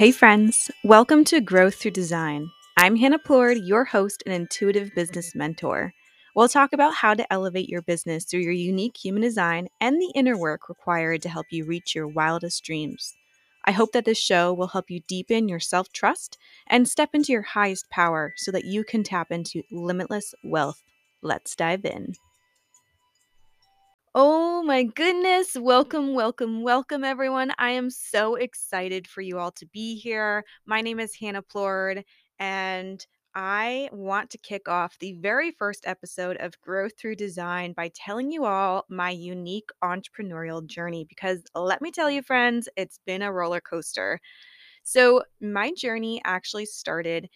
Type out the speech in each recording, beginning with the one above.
Hey, friends, welcome to Growth Through Design. I'm Hannah Plord, your host and intuitive business mentor. We'll talk about how to elevate your business through your unique human design and the inner work required to help you reach your wildest dreams. I hope that this show will help you deepen your self trust and step into your highest power so that you can tap into limitless wealth. Let's dive in. Oh my goodness. Welcome, welcome, welcome, everyone. I am so excited for you all to be here. My name is Hannah Plord, and I want to kick off the very first episode of Growth Through Design by telling you all my unique entrepreneurial journey because let me tell you, friends, it's been a roller coaster. So, my journey actually started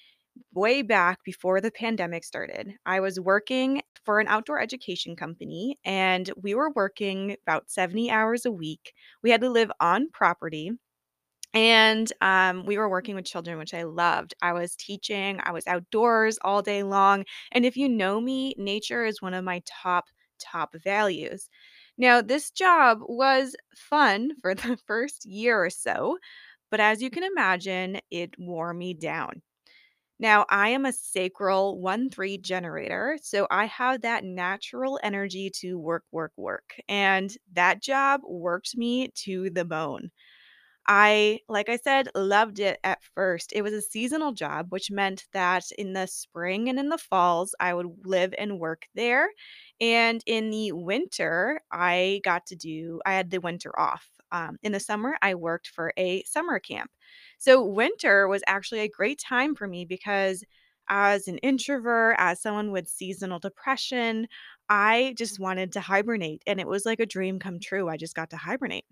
way back before the pandemic started. I was working for an outdoor education company and we were working about 70 hours a week. We had to live on property and um, we were working with children, which I loved. I was teaching, I was outdoors all day long. And if you know me, nature is one of my top, top values. Now, this job was fun for the first year or so, but as you can imagine, it wore me down. Now, I am a sacral 1 3 generator. So I have that natural energy to work, work, work. And that job worked me to the bone. I, like I said, loved it at first. It was a seasonal job, which meant that in the spring and in the falls, I would live and work there. And in the winter, I got to do, I had the winter off. Um, in the summer, I worked for a summer camp. So, winter was actually a great time for me because as an introvert, as someone with seasonal depression, I just wanted to hibernate. And it was like a dream come true. I just got to hibernate.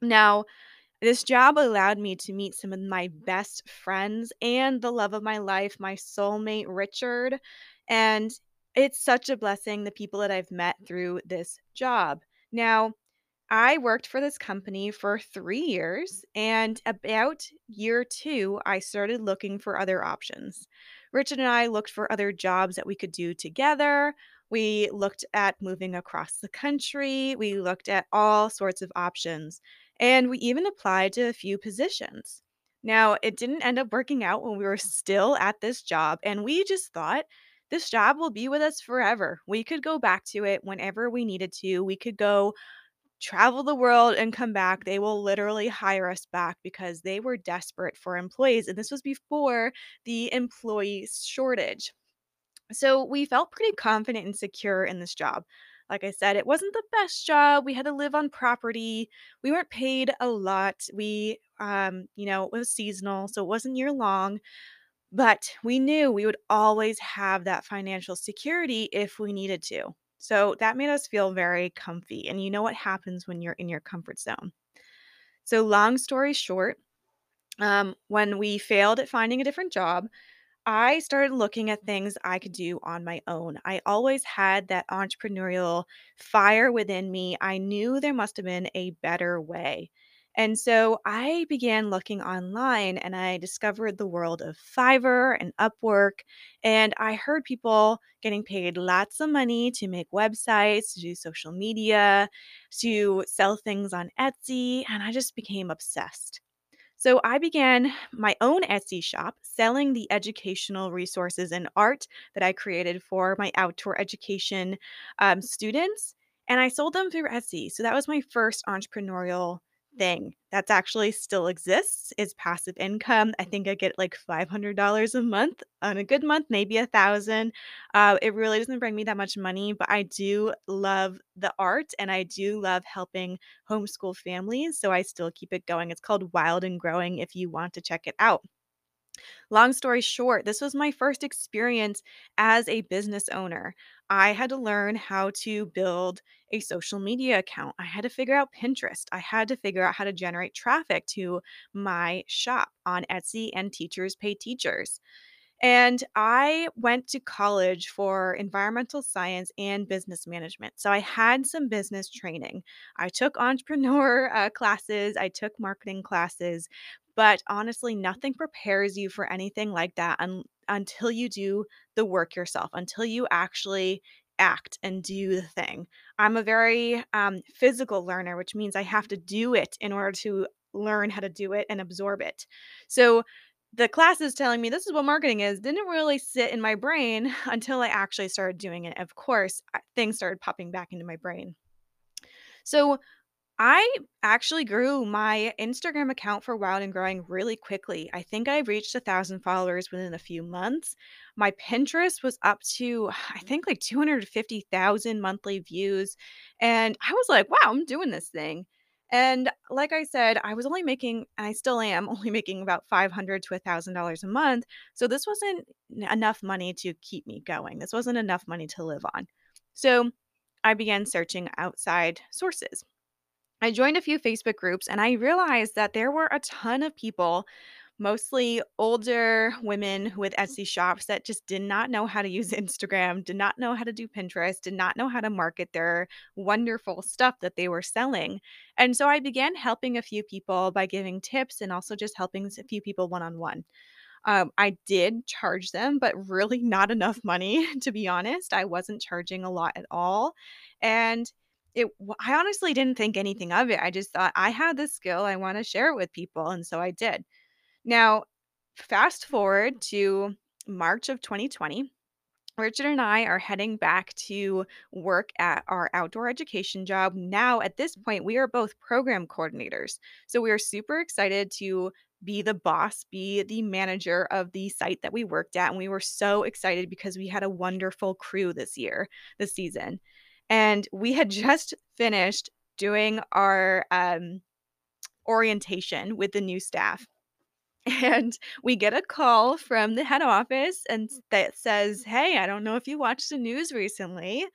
Now, this job allowed me to meet some of my best friends and the love of my life, my soulmate, Richard. And it's such a blessing, the people that I've met through this job. Now, I worked for this company for three years, and about year two, I started looking for other options. Richard and I looked for other jobs that we could do together. We looked at moving across the country. We looked at all sorts of options. And we even applied to a few positions. Now, it didn't end up working out when we were still at this job. And we just thought this job will be with us forever. We could go back to it whenever we needed to. We could go travel the world and come back. They will literally hire us back because they were desperate for employees. And this was before the employee shortage. So we felt pretty confident and secure in this job. Like I said, it wasn't the best job. We had to live on property. We weren't paid a lot. We, um, you know, it was seasonal, so it wasn't year long. But we knew we would always have that financial security if we needed to. So that made us feel very comfy. And you know what happens when you're in your comfort zone. So, long story short, um, when we failed at finding a different job, I started looking at things I could do on my own. I always had that entrepreneurial fire within me. I knew there must have been a better way. And so I began looking online and I discovered the world of Fiverr and Upwork. And I heard people getting paid lots of money to make websites, to do social media, to sell things on Etsy. And I just became obsessed. So I began my own Etsy shop selling the educational resources and art that I created for my outdoor education um, students. And I sold them through Etsy. So that was my first entrepreneurial thing that's actually still exists is passive income. I think I get like $500 a month on a good month, maybe a thousand. Uh, it really doesn't bring me that much money, but I do love the art and I do love helping homeschool families. So I still keep it going. It's called Wild and Growing if you want to check it out. Long story short, this was my first experience as a business owner. I had to learn how to build a social media account. I had to figure out Pinterest. I had to figure out how to generate traffic to my shop on Etsy and Teachers Pay Teachers. And I went to college for environmental science and business management. So I had some business training. I took entrepreneur uh, classes, I took marketing classes, but honestly, nothing prepares you for anything like that un- until you do the work yourself, until you actually act and do the thing. I'm a very um, physical learner, which means I have to do it in order to learn how to do it and absorb it. So the classes telling me this is what marketing is didn't really sit in my brain until I actually started doing it. Of course, things started popping back into my brain. So I actually grew my Instagram account for Wild and Growing really quickly. I think I reached a thousand followers within a few months. My Pinterest was up to, I think, like 250,000 monthly views. And I was like, wow, I'm doing this thing. And like I said, I was only making, and I still am only making about 500 to $1,000 a month. So this wasn't enough money to keep me going. This wasn't enough money to live on. So I began searching outside sources. I joined a few Facebook groups and I realized that there were a ton of people, mostly older women with Etsy shops that just did not know how to use Instagram, did not know how to do Pinterest, did not know how to market their wonderful stuff that they were selling. And so I began helping a few people by giving tips and also just helping a few people one on one. Um, I did charge them, but really not enough money, to be honest. I wasn't charging a lot at all. And it I honestly didn't think anything of it. I just thought I had this skill, I wanna share it with people, and so I did. Now, fast forward to March of 2020, Richard and I are heading back to work at our outdoor education job. Now, at this point, we are both program coordinators. So we are super excited to be the boss, be the manager of the site that we worked at. And we were so excited because we had a wonderful crew this year, this season. And we had just finished doing our um, orientation with the new staff. And we get a call from the head office and that says, Hey, I don't know if you watched the news recently,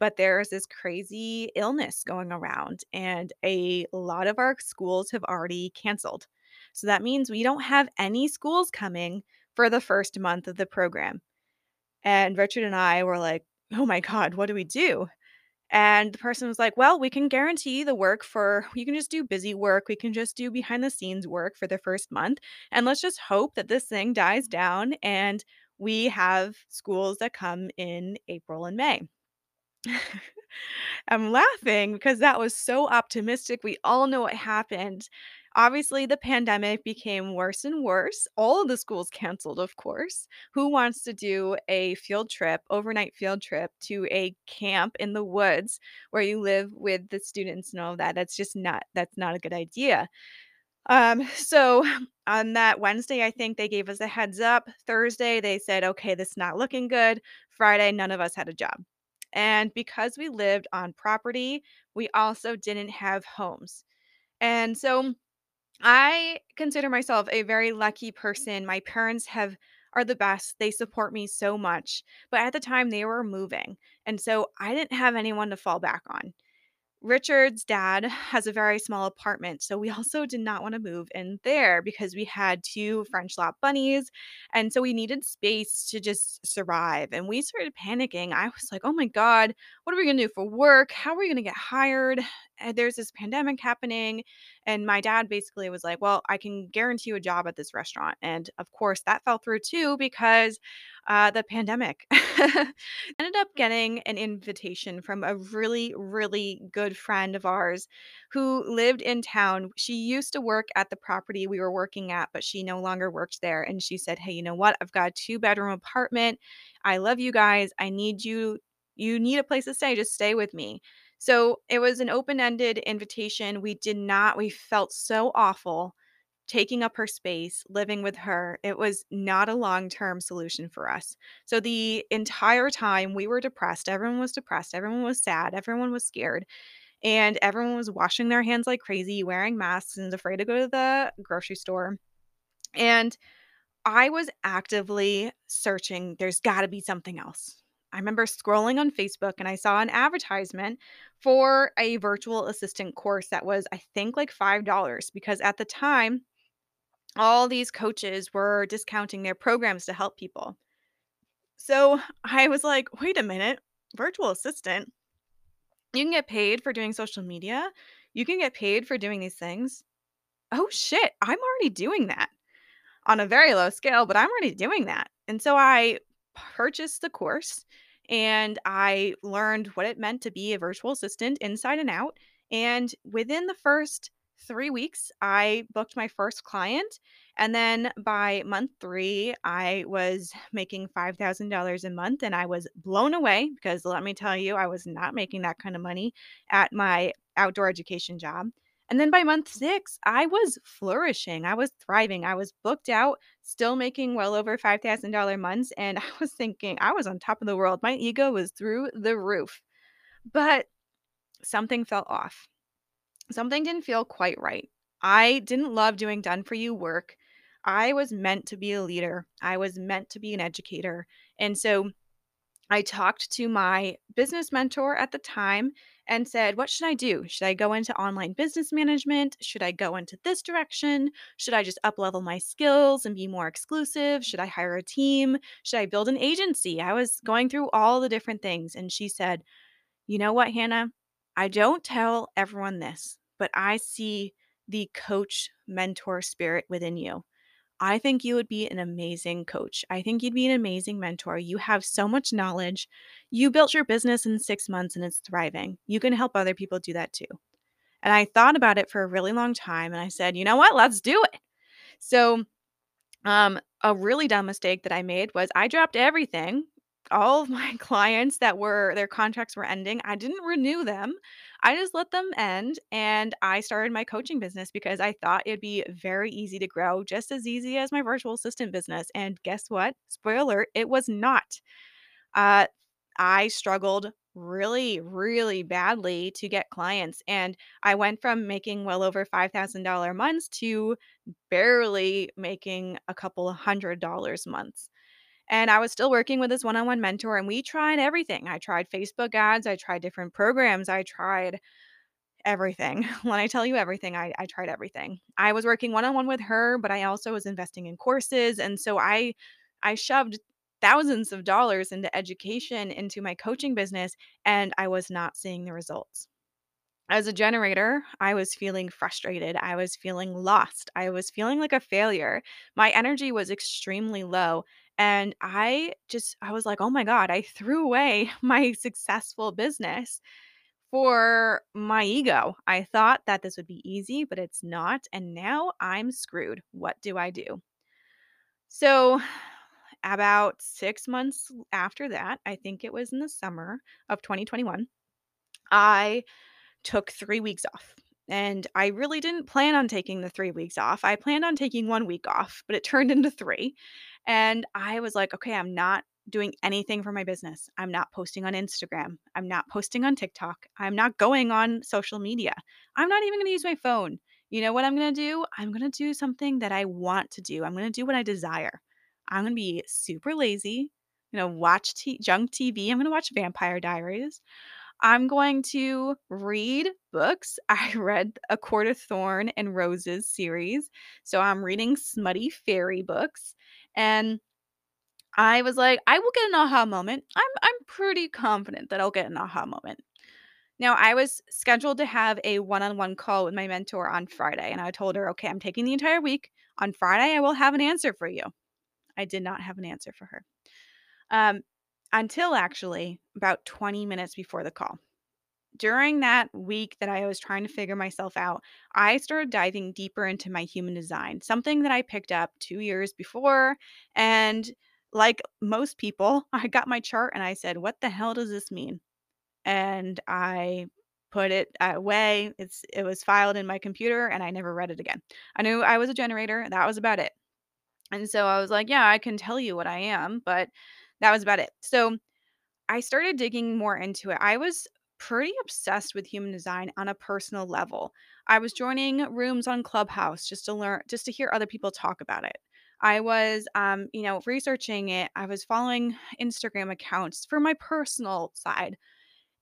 but there's this crazy illness going around, and a lot of our schools have already canceled. So that means we don't have any schools coming for the first month of the program. And Richard and I were like, Oh my God, what do we do? And the person was like, Well, we can guarantee the work for, you can just do busy work. We can just do behind the scenes work for the first month. And let's just hope that this thing dies down and we have schools that come in April and May. I'm laughing because that was so optimistic. We all know what happened. Obviously, the pandemic became worse and worse. All of the schools canceled, of course. Who wants to do a field trip, overnight field trip to a camp in the woods where you live with the students and all that? That's just not that's not a good idea. Um, so on that Wednesday, I think they gave us a heads up. Thursday, they said, okay, this is not looking good. Friday, none of us had a job. And because we lived on property, we also didn't have homes. And so I consider myself a very lucky mm-hmm. person. My parents have are the best. They support me so much. But at the time they were moving. And so I didn't have anyone to fall back on. Richard's dad has a very small apartment, so we also did not want to move in there because we had two mm-hmm. French lop bunnies, and so we needed space to just survive. And we started panicking. I was like, "Oh my god, what are we going to do for work? How are we going to get hired? And there's this pandemic happening." And my dad basically was like, "Well, I can guarantee you a job at this restaurant." And of course, that fell through too because uh, the pandemic. Ended up getting an invitation from a really, really good friend of ours who lived in town. She used to work at the property we were working at, but she no longer worked there. And she said, Hey, you know what? I've got a two bedroom apartment. I love you guys. I need you. You need a place to stay. Just stay with me. So it was an open ended invitation. We did not, we felt so awful taking up her space, living with her, it was not a long term solution for us. So the entire time we were depressed, everyone was depressed, everyone was sad, everyone was scared, and everyone was washing their hands like crazy, wearing masks, and afraid to go to the grocery store. And I was actively searching, there's got to be something else. I remember scrolling on Facebook and I saw an advertisement for a virtual assistant course that was, I think, like $5 because at the time, all these coaches were discounting their programs to help people. So I was like, wait a minute, virtual assistant? You can get paid for doing social media. You can get paid for doing these things. Oh shit, I'm already doing that on a very low scale, but I'm already doing that. And so I purchased the course and I learned what it meant to be a virtual assistant inside and out. And within the first 3 weeks, I booked my first client, and then by month 3, I was making $5,000 a month, and I was blown away because let me tell you, I was not making that kind of money at my outdoor education job. And then by month 6, I was flourishing, I was thriving, I was booked out, still making well over $5,000 months, and I was thinking I was on top of the world. My ego was through the roof. But something felt off. Something didn't feel quite right. I didn't love doing done for you work. I was meant to be a leader. I was meant to be an educator. And so I talked to my business mentor at the time and said, What should I do? Should I go into online business management? Should I go into this direction? Should I just up level my skills and be more exclusive? Should I hire a team? Should I build an agency? I was going through all the different things. And she said, You know what, Hannah? I don't tell everyone this, but I see the coach mentor spirit within you. I think you would be an amazing coach. I think you'd be an amazing mentor. You have so much knowledge. You built your business in six months and it's thriving. You can help other people do that too. And I thought about it for a really long time and I said, you know what? Let's do it. So, um, a really dumb mistake that I made was I dropped everything all of my clients that were their contracts were ending, I didn't renew them. I just let them end and I started my coaching business because I thought it'd be very easy to grow, just as easy as my virtual assistant business. And guess what? Spoiler it was not. Uh, I struggled really, really badly to get clients. And I went from making well over $5,000 months to barely making a couple of hundred dollars months. And I was still working with this one on one mentor, and we tried everything. I tried Facebook ads, I tried different programs, I tried everything. When I tell you everything, I, I tried everything. I was working one on one with her, but I also was investing in courses. And so I I shoved thousands of dollars into education into my coaching business, and I was not seeing the results. As a generator, I was feeling frustrated. I was feeling lost. I was feeling like a failure. My energy was extremely low. And I just, I was like, oh my God, I threw away my successful business for my ego. I thought that this would be easy, but it's not. And now I'm screwed. What do I do? So, about six months after that, I think it was in the summer of 2021, I took 3 weeks off. And I really didn't plan on taking the 3 weeks off. I planned on taking 1 week off, but it turned into 3. And I was like, "Okay, I'm not doing anything for my business. I'm not posting on Instagram. I'm not posting on TikTok. I'm not going on social media. I'm not even gonna use my phone. You know what I'm gonna do? I'm gonna do something that I want to do. I'm gonna do what I desire. I'm gonna be super lazy, you know, watch t- junk TV. I'm gonna watch Vampire Diaries. I'm going to read books. I read A Court of Thorn and Roses series. So I'm reading smutty fairy books. And I was like, I will get an aha moment. I'm I'm pretty confident that I'll get an aha moment. Now, I was scheduled to have a one-on-one call with my mentor on Friday, and I told her, "Okay, I'm taking the entire week. On Friday, I will have an answer for you." I did not have an answer for her. Um, until actually about 20 minutes before the call. During that week that I was trying to figure myself out, I started diving deeper into my human design, something that I picked up two years before. And like most people, I got my chart and I said, What the hell does this mean? And I put it away. It's it was filed in my computer and I never read it again. I knew I was a generator, that was about it. And so I was like, yeah, I can tell you what I am, but that was about it. So I started digging more into it. I was pretty obsessed with human design on a personal level. I was joining rooms on Clubhouse just to learn, just to hear other people talk about it. I was, um, you know, researching it. I was following Instagram accounts for my personal side.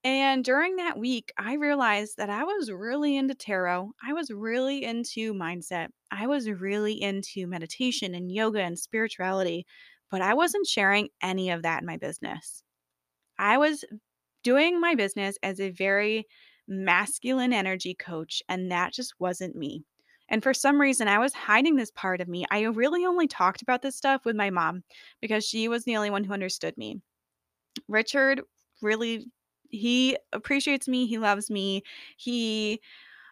And during that week, I realized that I was really into tarot. I was really into mindset. I was really into meditation and yoga and spirituality, but I wasn't sharing any of that in my business. I was doing my business as a very masculine energy coach, and that just wasn't me. And for some reason, I was hiding this part of me. I really only talked about this stuff with my mom because she was the only one who understood me. Richard really he appreciates me, he loves me. He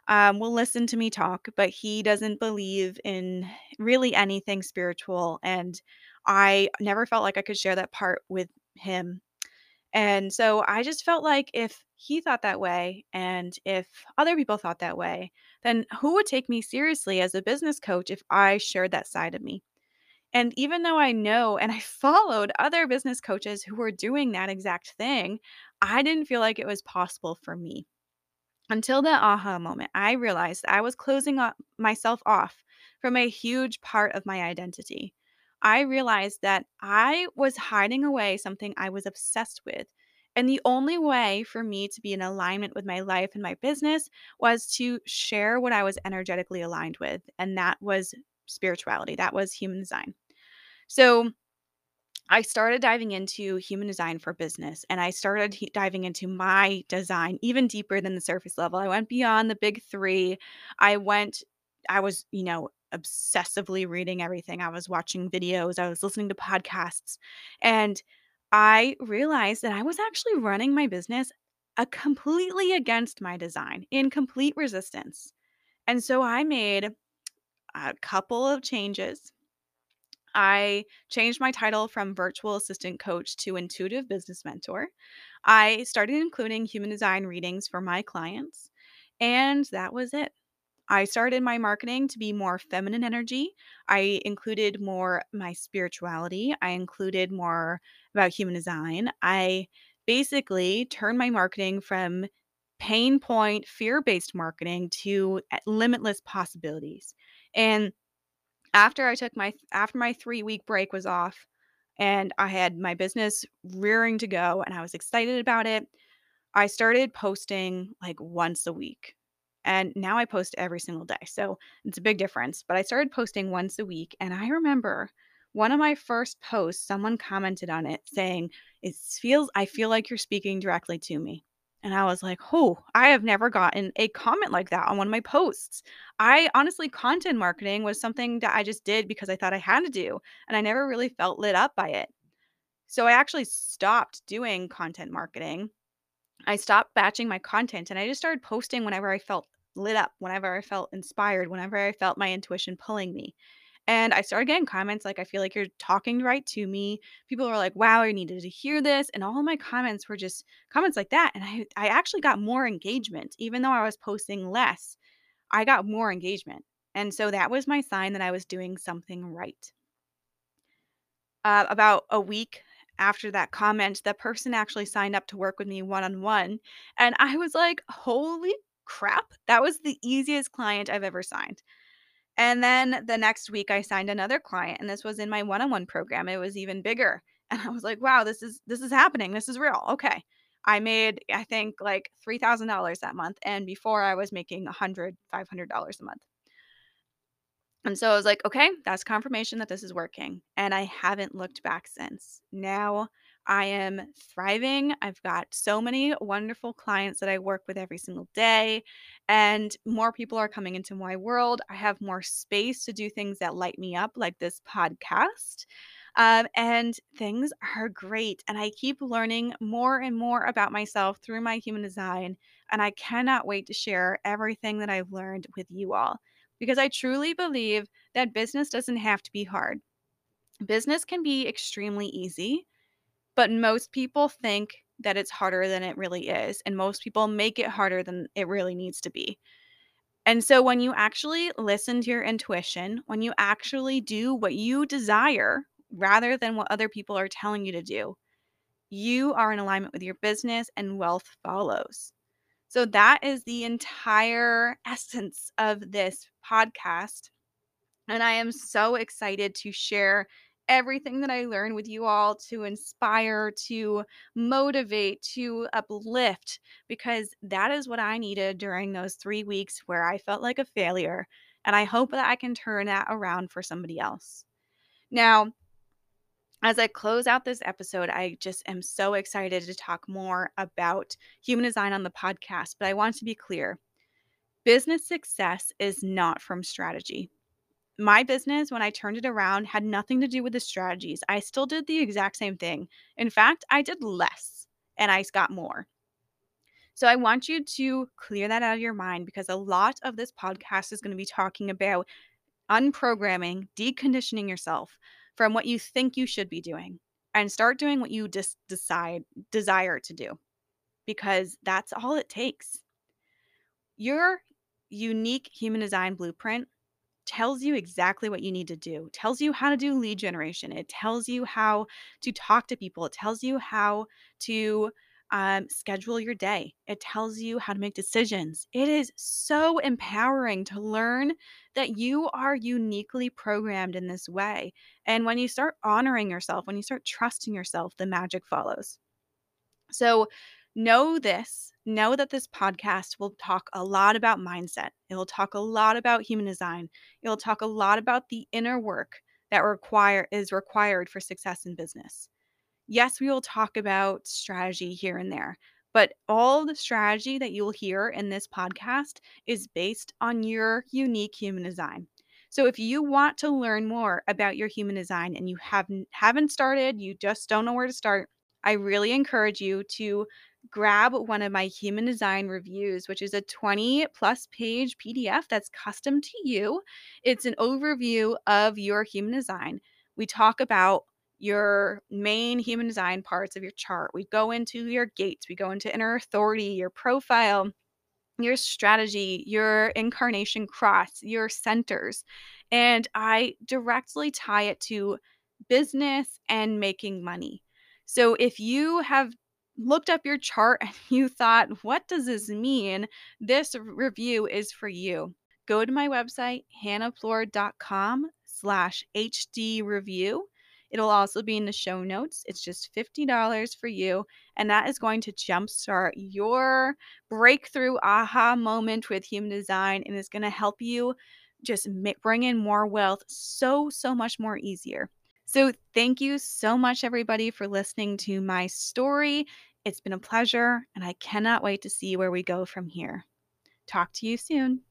um, will listen to me talk, but he doesn't believe in really anything spiritual. And I never felt like I could share that part with him. And so I just felt like if he thought that way and if other people thought that way, then who would take me seriously as a business coach if I shared that side of me? And even though I know and I followed other business coaches who were doing that exact thing, I didn't feel like it was possible for me. Until that aha moment, I realized I was closing myself off from a huge part of my identity. I realized that I was hiding away something I was obsessed with. And the only way for me to be in alignment with my life and my business was to share what I was energetically aligned with. And that was spirituality, that was human design. So I started diving into human design for business and I started he- diving into my design even deeper than the surface level. I went beyond the big 3. I went I was, you know, obsessively reading everything. I was watching videos, I was listening to podcasts, and I realized that I was actually running my business a completely against my design, in complete resistance. And so I made a couple of changes I changed my title from virtual assistant coach to intuitive business mentor. I started including human design readings for my clients, and that was it. I started my marketing to be more feminine energy. I included more my spirituality. I included more about human design. I basically turned my marketing from pain point, fear based marketing to uh, limitless possibilities. And after I took my after my 3-week break was off and I had my business rearing to go and I was excited about it, I started posting like once a week. And now I post every single day. So it's a big difference. But I started posting once a week. And I remember one of my first posts, someone commented on it saying, It feels I feel like you're speaking directly to me. And I was like, "Oh, I have never gotten a comment like that on one of my posts." I honestly content marketing was something that I just did because I thought I had to do, and I never really felt lit up by it. So I actually stopped doing content marketing. I stopped batching my content and I just started posting whenever I felt lit up, whenever I felt inspired, whenever I felt my intuition pulling me. And I started getting comments like, I feel like you're talking right to me. People were like, wow, I needed to hear this. And all my comments were just comments like that. And I, I actually got more engagement, even though I was posting less, I got more engagement. And so that was my sign that I was doing something right. Uh, about a week after that comment, the person actually signed up to work with me one on one. And I was like, holy crap, that was the easiest client I've ever signed. And then the next week I signed another client and this was in my one-on-one program. It was even bigger. And I was like, "Wow, this is this is happening. This is real." Okay. I made I think like $3,000 that month and before I was making $100, $500 a month. And so I was like, okay, that's confirmation that this is working. And I haven't looked back since. Now I am thriving. I've got so many wonderful clients that I work with every single day, and more people are coming into my world. I have more space to do things that light me up, like this podcast. Um, and things are great. And I keep learning more and more about myself through my human design. And I cannot wait to share everything that I've learned with you all because I truly believe that business doesn't have to be hard. Business can be extremely easy, but most people think that it's harder than it really is. And most people make it harder than it really needs to be. And so when you actually listen to your intuition, when you actually do what you desire rather than what other people are telling you to do, you are in alignment with your business and wealth follows. So that is the entire essence of this podcast. And I am so excited to share everything that I learned with you all to inspire, to motivate, to uplift, because that is what I needed during those three weeks where I felt like a failure. And I hope that I can turn that around for somebody else. Now, as I close out this episode, I just am so excited to talk more about human design on the podcast. But I want to be clear business success is not from strategy. My business, when I turned it around, had nothing to do with the strategies. I still did the exact same thing. In fact, I did less and I got more. So I want you to clear that out of your mind because a lot of this podcast is going to be talking about unprogramming, deconditioning yourself from what you think you should be doing and start doing what you just decide desire to do because that's all it takes. Your unique human design blueprint tells you exactly what you need to do. tells you how to do lead generation. It tells you how to talk to people. It tells you how to um, schedule your day. It tells you how to make decisions. It is so empowering to learn that you are uniquely programmed in this way. And when you start honoring yourself, when you start trusting yourself, the magic follows. So, know this know that this podcast will talk a lot about mindset. It will talk a lot about human design. It will talk a lot about the inner work that require is required for success in business. Yes, we will talk about strategy here and there, but all the strategy that you'll hear in this podcast is based on your unique human design. So if you want to learn more about your human design and you haven't haven't started, you just don't know where to start, I really encourage you to grab one of my human design reviews, which is a 20 plus page PDF that's custom to you. It's an overview of your human design. We talk about your main human design parts of your chart. We go into your gates, we go into inner authority, your profile, your strategy, your incarnation cross, your centers. And I directly tie it to business and making money. So if you have looked up your chart and you thought, what does this mean? This review is for you. Go to my website, hannahplord.com slash HD review. It'll also be in the show notes. It's just $50 for you. And that is going to jumpstart your breakthrough aha moment with human design and is going to help you just bring in more wealth so, so much more easier. So, thank you so much, everybody, for listening to my story. It's been a pleasure, and I cannot wait to see where we go from here. Talk to you soon.